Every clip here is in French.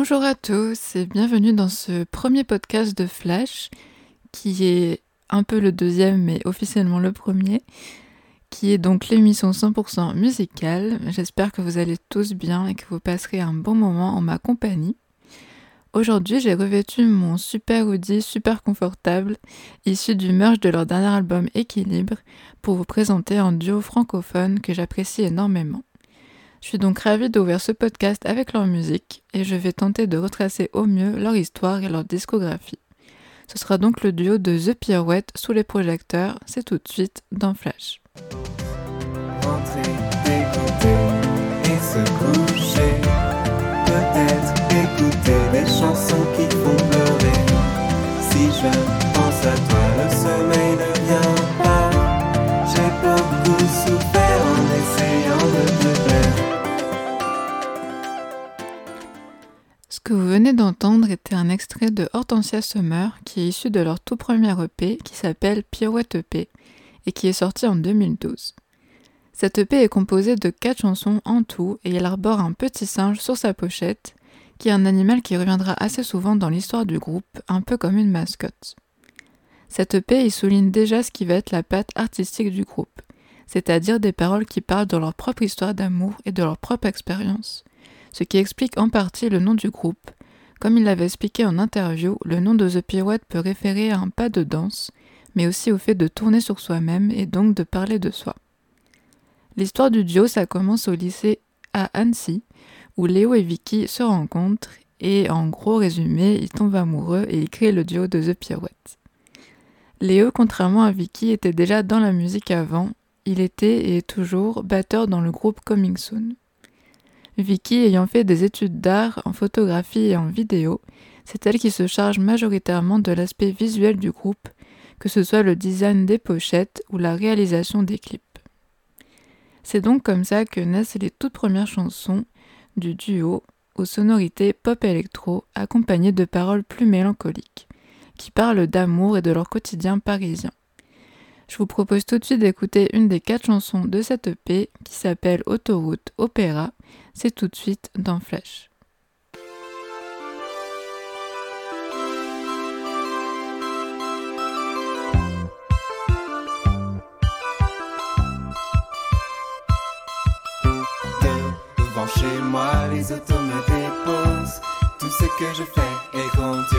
Bonjour à tous et bienvenue dans ce premier podcast de Flash, qui est un peu le deuxième mais officiellement le premier, qui est donc l'émission 100% musicale. J'espère que vous allez tous bien et que vous passerez un bon moment en ma compagnie. Aujourd'hui, j'ai revêtu mon super Audi super confortable, issu du merge de leur dernier album Équilibre, pour vous présenter un duo francophone que j'apprécie énormément. Je suis donc ravie d'ouvrir ce podcast avec leur musique et je vais tenter de retracer au mieux leur histoire et leur discographie. Ce sera donc le duo de The Pirouette sous les projecteurs, c'est tout de suite dans Flash. Si je pense à toi, que vous venez d'entendre était un extrait de Hortensia Summer qui est issu de leur tout premier EP qui s'appelle Pirouette EP et qui est sorti en 2012. Cette EP est composée de quatre chansons en tout et elle arbore un petit singe sur sa pochette, qui est un animal qui reviendra assez souvent dans l'histoire du groupe, un peu comme une mascotte. Cette EP y souligne déjà ce qui va être la patte artistique du groupe, c'est-à-dire des paroles qui parlent de leur propre histoire d'amour et de leur propre expérience, ce qui explique en partie le nom du groupe. Comme il l'avait expliqué en interview, le nom de The Pirouette peut référer à un pas de danse, mais aussi au fait de tourner sur soi-même et donc de parler de soi. L'histoire du duo, ça commence au lycée à Annecy, où Léo et Vicky se rencontrent et en gros résumé, ils tombent amoureux et ils créent le duo de The Pirouette. Léo, contrairement à Vicky, était déjà dans la musique avant, il était et est toujours batteur dans le groupe Coming Soon. Vicky, ayant fait des études d'art en photographie et en vidéo, c'est elle qui se charge majoritairement de l'aspect visuel du groupe, que ce soit le design des pochettes ou la réalisation des clips. C'est donc comme ça que naissent les toutes premières chansons du duo aux sonorités pop-électro accompagnées de paroles plus mélancoliques, qui parlent d'amour et de leur quotidien parisien. Je vous propose tout de suite d'écouter une des quatre chansons de cette EP qui s'appelle Autoroute Opéra. C'est tout de suite dans Flash. chez moi, les autos me déposent. Tout ce que je fais est grandiose,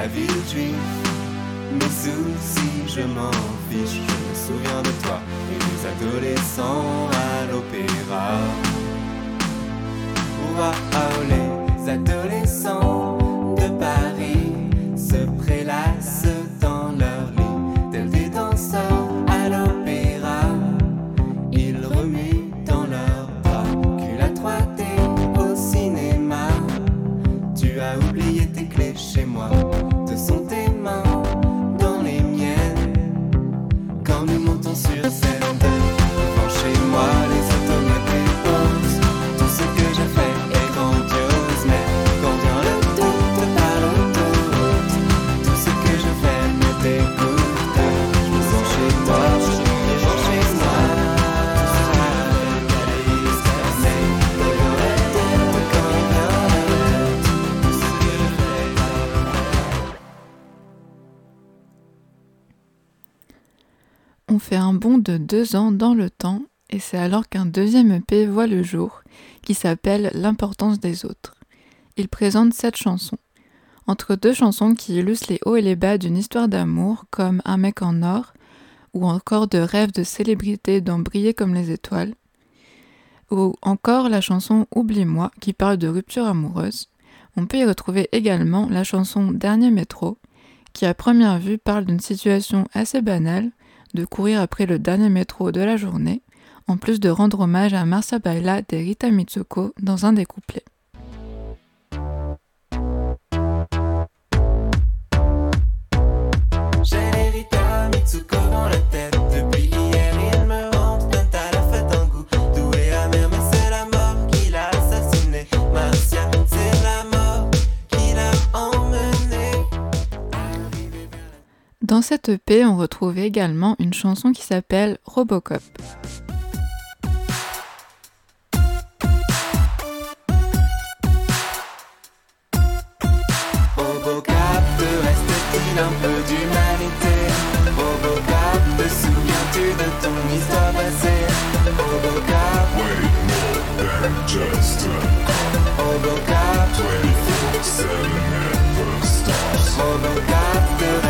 jusqu'à Villejuif. Mes soucis, je m'en fiche. Je me souviens de toi et des adolescents à l'opéra. Waouh, un bond de deux ans dans le temps et c'est alors qu'un deuxième EP voit le jour qui s'appelle L'importance des autres. Il présente sept chansons. Entre deux chansons qui illustrent les hauts et les bas d'une histoire d'amour comme Un mec en or ou encore de rêves de célébrité d'en briller comme les étoiles, ou encore la chanson Oublie-moi qui parle de rupture amoureuse, on peut y retrouver également la chanson Dernier métro qui à première vue parle d'une situation assez banale de courir après le dernier métro de la journée, en plus de rendre hommage à Marcia Baila de Rita Mitsuko dans un des couplets. Cette EP, on retrouve également une chanson qui s'appelle Robocop. Robocop, te reste-t-il un peu d'humanité? Robocop, te souviens-tu de ton histoire passée? Robocop, Way more than just a call. Robocop, 24-7 never stops. Robocop,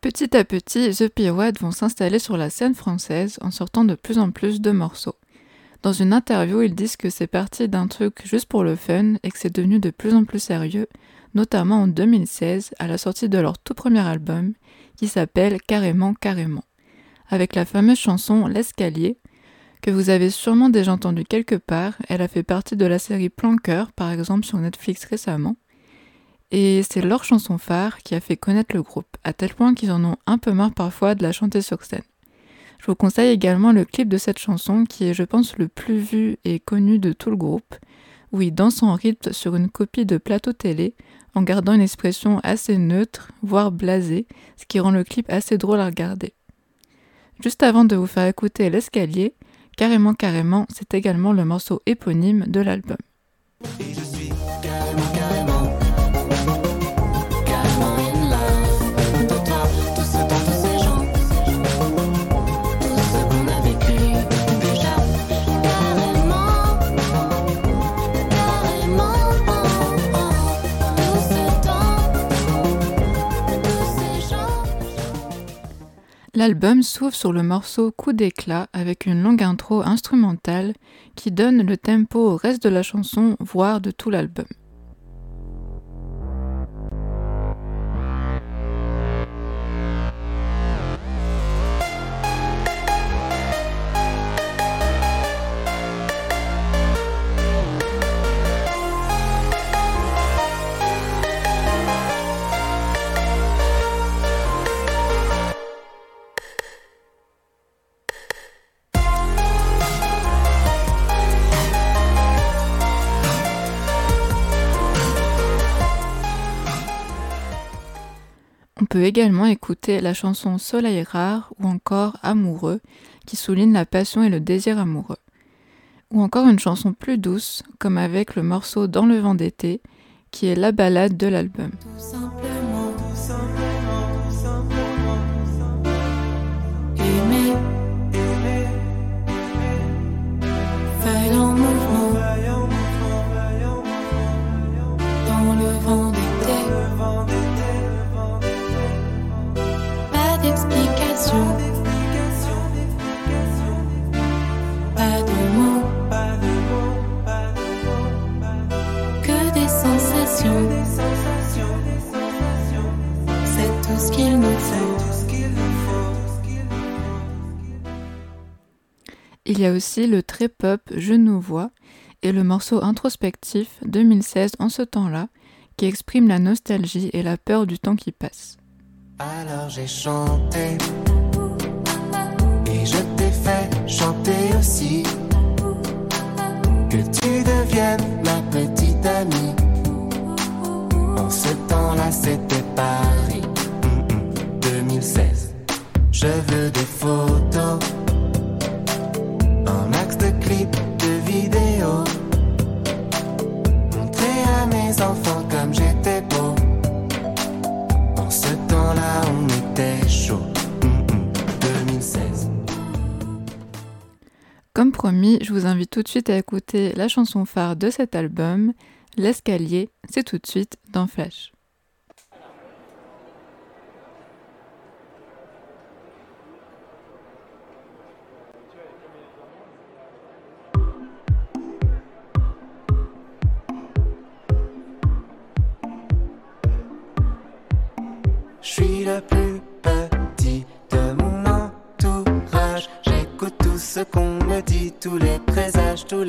Petit à petit, The Pirouettes vont s'installer sur la scène française en sortant de plus en plus de morceaux. Dans une interview, ils disent que c'est parti d'un truc juste pour le fun et que c'est devenu de plus en plus sérieux, notamment en 2016 à la sortie de leur tout premier album qui s'appelle Carrément Carrément, avec la fameuse chanson L'escalier que vous avez sûrement déjà entendue quelque part, elle a fait partie de la série Planqueur par exemple sur Netflix récemment, et c'est leur chanson phare qui a fait connaître le groupe, à tel point qu'ils en ont un peu marre parfois de la chanter sur scène. Je vous conseille également le clip de cette chanson qui est je pense le plus vu et connu de tout le groupe, où ils dansent en rythme sur une copie de plateau télé en gardant une expression assez neutre, voire blasée, ce qui rend le clip assez drôle à regarder. Juste avant de vous faire écouter l'escalier, carrément carrément, c'est également le morceau éponyme de l'album. L'album s'ouvre sur le morceau Coup d'éclat avec une longue intro instrumentale qui donne le tempo au reste de la chanson, voire de tout l'album. Également écouter la chanson Soleil rare ou encore Amoureux qui souligne la passion et le désir amoureux. Ou encore une chanson plus douce comme avec le morceau Dans le vent d'été qui est la balade de l'album. D'explication, pas de mots, que des sensations. C'est tout ce qu'il nous faut. Il y a aussi le très pop Je nous vois et le morceau introspectif 2016 en ce temps-là qui exprime la nostalgie et la peur du temps qui passe. Alors j'ai chanté chanter aussi que tu deviennes ma petite amie. En ce temps-là, c'était Paris, Mm, mm, 2016. Je veux des photos, un max de clips, de vidéos. Montrer à mes enfants comme j'étais. Comme promis, je vous invite tout de suite à écouter la chanson phare de cet album, L'escalier, c'est tout de suite dans Flash. Présages, tous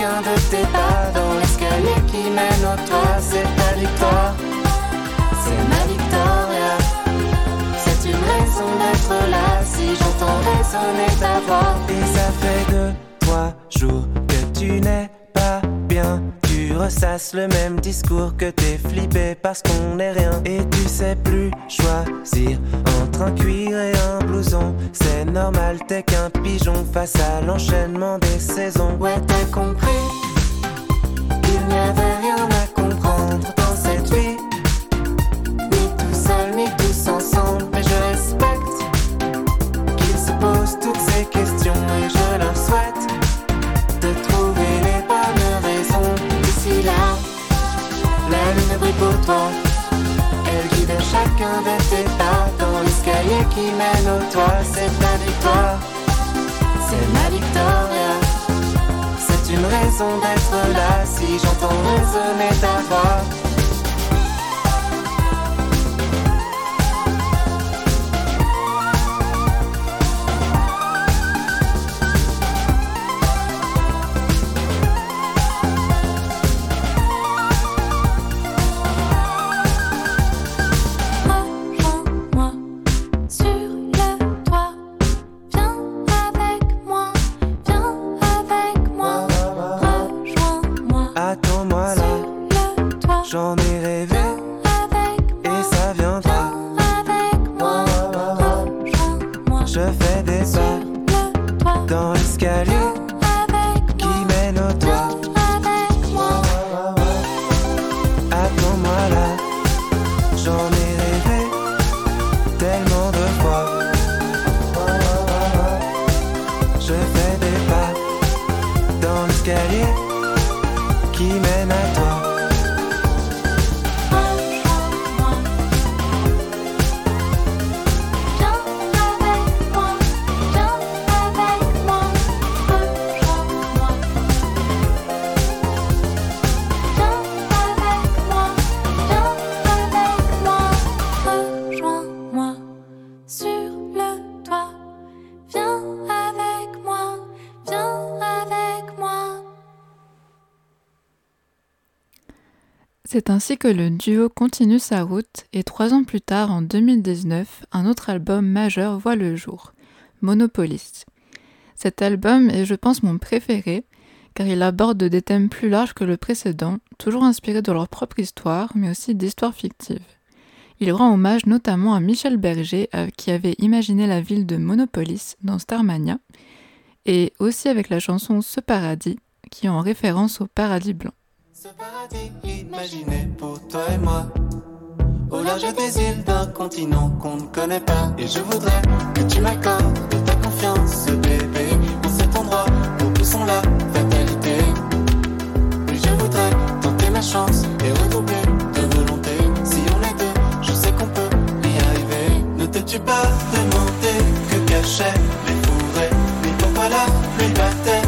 de tes pas dans l'escalier qui mène au toit. C'est ta victoire, c'est ma victoria. C'est une raison d'être là si j'entends résonner ta voix. Et ça fait deux, trois jours que tu n'es ressasses le même discours que t'es flippé parce qu'on n'est rien. Et tu sais plus choisir entre un cuir et un blouson. C'est normal, t'es qu'un pigeon face à l'enchaînement des saisons. Ouais, t'as compris qu'il n'y avait rien à de tes pas dans l'escalier qui mène au toit. C'est ta victoire, c'est ma victoria. C'est une raison d'être là si j'entends résonner ta voix. Dans l'escalier qui mène à toi. Rejoins-moi. C'est ainsi que le duo continue sa route et trois ans plus tard, en 2019, un autre album majeur voit le jour, Monopolist. Cet album est, je pense, mon préféré, car il aborde des thèmes plus larges que le précédent, toujours inspirés de leur propre histoire, mais aussi d'histoires fictives. Il rend hommage notamment à Michel Berger, euh, qui avait imaginé la ville de Monopolis dans Starmania, et aussi avec la chanson Ce paradis, qui est en référence au paradis blanc. Ce paradis imaginé pour toi et moi. Au large des îles d'un continent qu'on ne connaît pas. Et je voudrais que tu m'accordes de ta confiance, bébé. sont la fatalité. Oui, je voudrais tenter ma chance et redoubler de volonté. Si on est deux, je sais qu'on peut y arriver. Ne t'es-tu pas demandé que cachaient les fourrés? Ni pourquoi la pluie battait?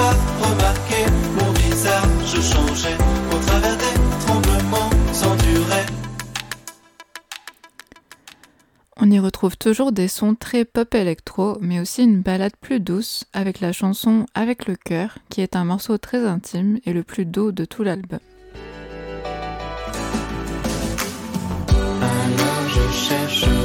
Pas remarqué mon visage changer au travers des tremblements sans durée? On y retrouve toujours des sons très pop électro, mais aussi une balade plus douce avec la chanson Avec le cœur, qui est un morceau très intime et le plus doux de tout l'album. Alors je cherche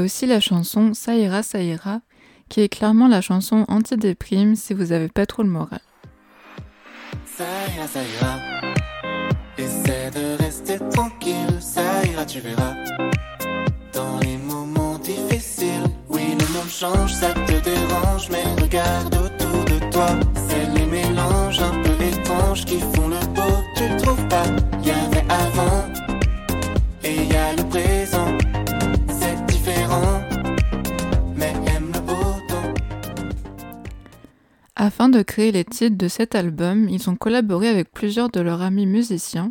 aussi la chanson Ça ira, ça ira, qui est clairement la chanson anti-déprime si vous avez pas trop le moral. Ça ira, ça ira. Essaie de rester tranquille, ça ira, tu verras. Dans les moments difficiles, oui, le monde change, ça te dérange, mais regarde autour de toi. Afin de créer les titres de cet album, ils ont collaboré avec plusieurs de leurs amis musiciens,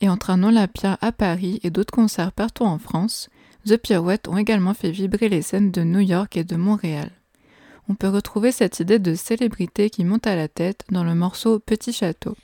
et entre un Olympia à Paris et d'autres concerts partout en France, The Pirouettes ont également fait vibrer les scènes de New York et de Montréal. On peut retrouver cette idée de célébrité qui monte à la tête dans le morceau Petit Château.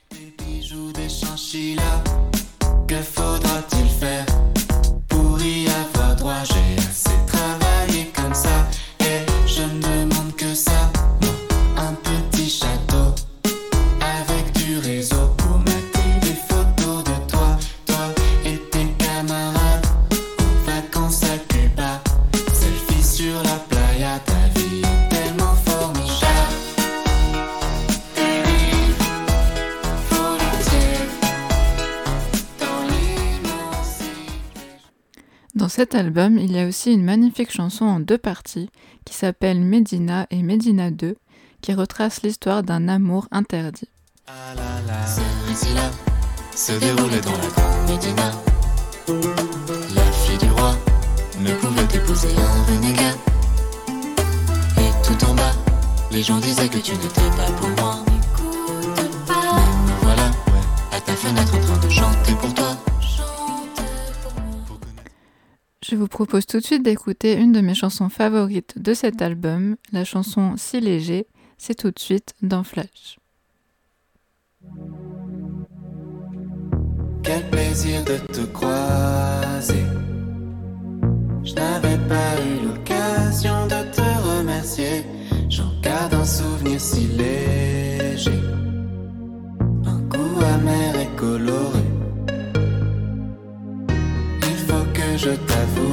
Dans cet album, il y a aussi une magnifique chanson en deux parties qui s'appelle Medina et Medina 2, qui retrace l'histoire d'un amour interdit. Ah là là, se déroulait dans la grande Médina. La fille du roi ne pouvait épouser un renégat. Et tout en bas, les gens disaient que tu n'étais pas pour moi. N'écoute pas, me voilà, à ta fenêtre en train de chanter pour toi. Je vous propose tout de suite d'écouter une de mes chansons favorites de cet album, la chanson Si léger, c'est tout de suite dans Flash. Quel plaisir de te croiser. Je n'avais pas eu l'occasion de te remercier. J'en garde un souvenir si léger. Je t'avoue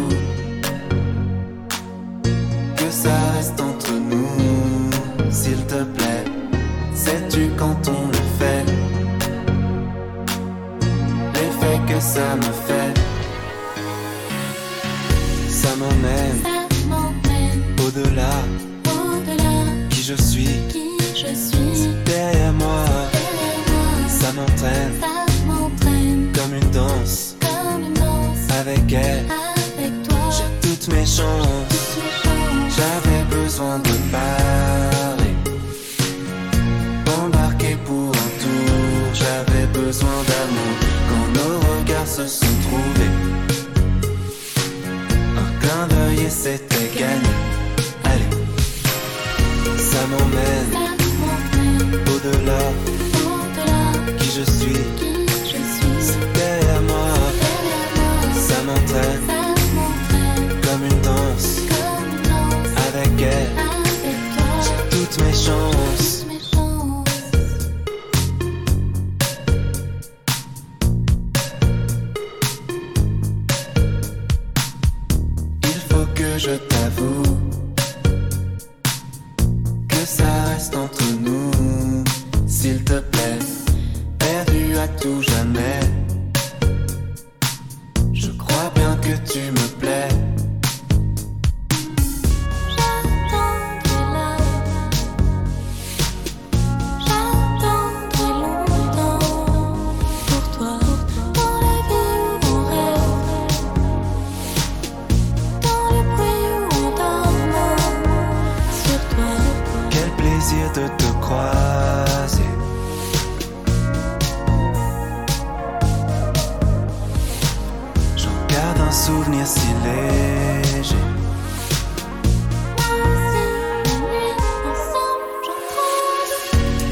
un souvenir si léger.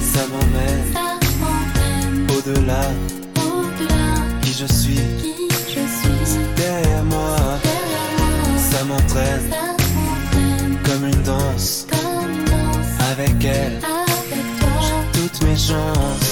Ça m'emmène au-delà. au-delà. Qui je suis Qui je suis. derrière moi. Ça m'entraîne comme une danse. comme une danse. Avec elle, Avec toi. toutes mes chances.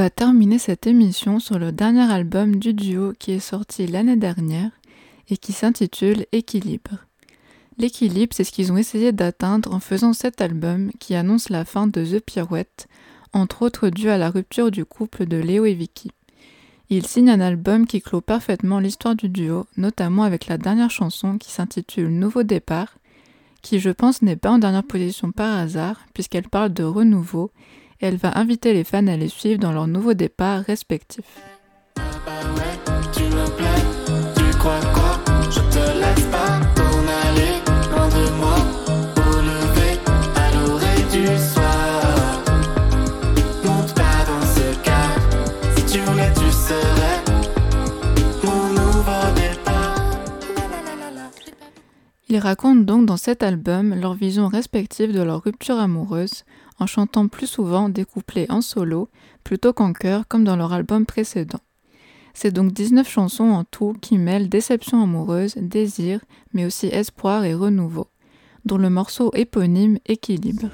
Va terminer cette émission sur le dernier album du duo qui est sorti l'année dernière et qui s'intitule Équilibre. L'équilibre, c'est ce qu'ils ont essayé d'atteindre en faisant cet album qui annonce la fin de The Pirouette, entre autres dû à la rupture du couple de Léo et Vicky. Ils signent un album qui clôt parfaitement l'histoire du duo, notamment avec la dernière chanson qui s'intitule Nouveau départ, qui je pense n'est pas en dernière position par hasard, puisqu'elle parle de renouveau et elle va inviter les fans à les suivre dans Mon nouveau départ Ils racontent donc dans cet album leur vision respective de leur rupture amoureuse en chantant plus souvent des couplets en solo plutôt qu'en chœur comme dans leur album précédent. C'est donc 19 chansons en tout qui mêlent déception amoureuse, désir, mais aussi espoir et renouveau, dont le morceau éponyme Équilibre.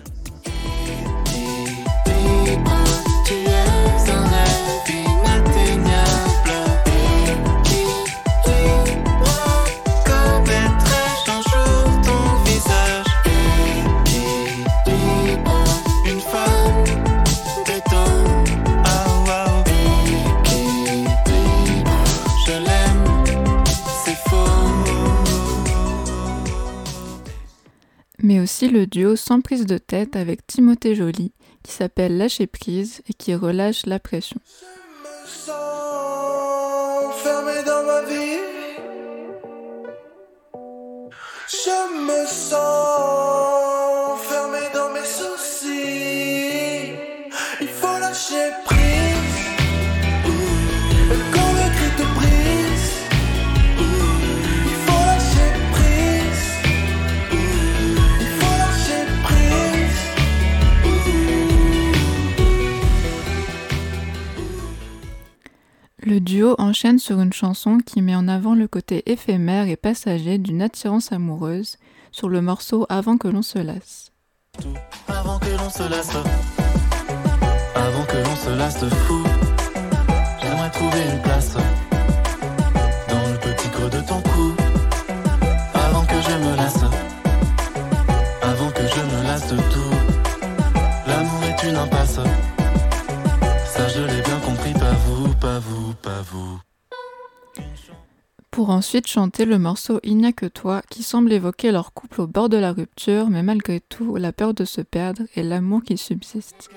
Le duo sans prise de tête avec Timothée Joly qui s'appelle Lâcher prise et qui relâche la pression. Je me sens Le duo enchaîne sur une chanson qui met en avant le côté éphémère et passager d'une attirance amoureuse sur le morceau Avant que l'on se lasse. avant que l'on se lasse. Avant que l'on se lasse fou, j'aimerais trouver une place Pour ensuite chanter le morceau Il n'y a que toi qui semble évoquer leur couple au bord de la rupture, mais malgré tout, la peur de se perdre et l'amour qui subsiste.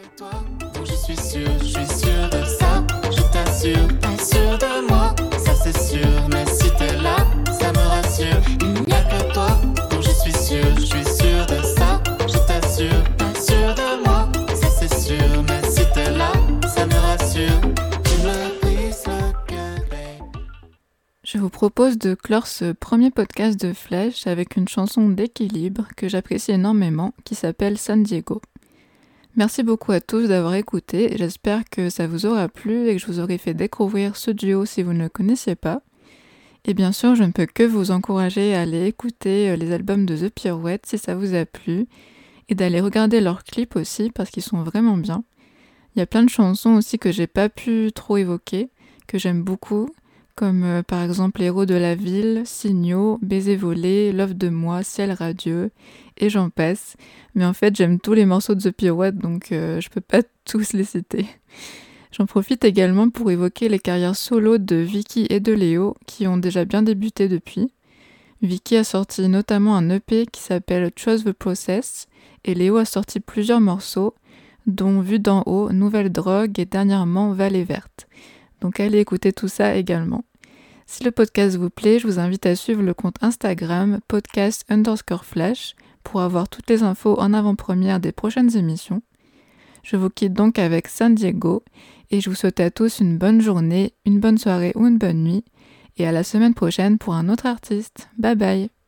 Je vous propose de clore ce premier podcast de Flèche avec une chanson d'équilibre que j'apprécie énormément qui s'appelle San Diego. Merci beaucoup à tous d'avoir écouté, j'espère que ça vous aura plu et que je vous aurai fait découvrir ce duo si vous ne le connaissiez pas. Et bien sûr, je ne peux que vous encourager à aller écouter euh, les albums de The Pirouette si ça vous a plu et d'aller regarder leurs clips aussi parce qu'ils sont vraiment bien. Il y a plein de chansons aussi que j'ai pas pu trop évoquer, que j'aime beaucoup, comme euh, par exemple Héros de la ville, Signaux, Baiser volé, Love de moi, Ciel radieux, et j'en passe. Mais en fait, j'aime tous les morceaux de The Pirouette, donc euh, je peux pas tous les citer. J'en profite également pour évoquer les carrières solo de Vicky et de Léo, qui ont déjà bien débuté depuis. Vicky a sorti notamment un EP qui s'appelle Trust the Process, et Léo a sorti plusieurs morceaux, dont Vue d'en haut, Nouvelle drogue et dernièrement Vallée verte. Donc allez écouter tout ça également. Si le podcast vous plaît, je vous invite à suivre le compte Instagram podcast underscore flash pour avoir toutes les infos en avant-première des prochaines émissions. Je vous quitte donc avec San Diego et je vous souhaite à tous une bonne journée, une bonne soirée ou une bonne nuit et à la semaine prochaine pour un autre artiste. Bye bye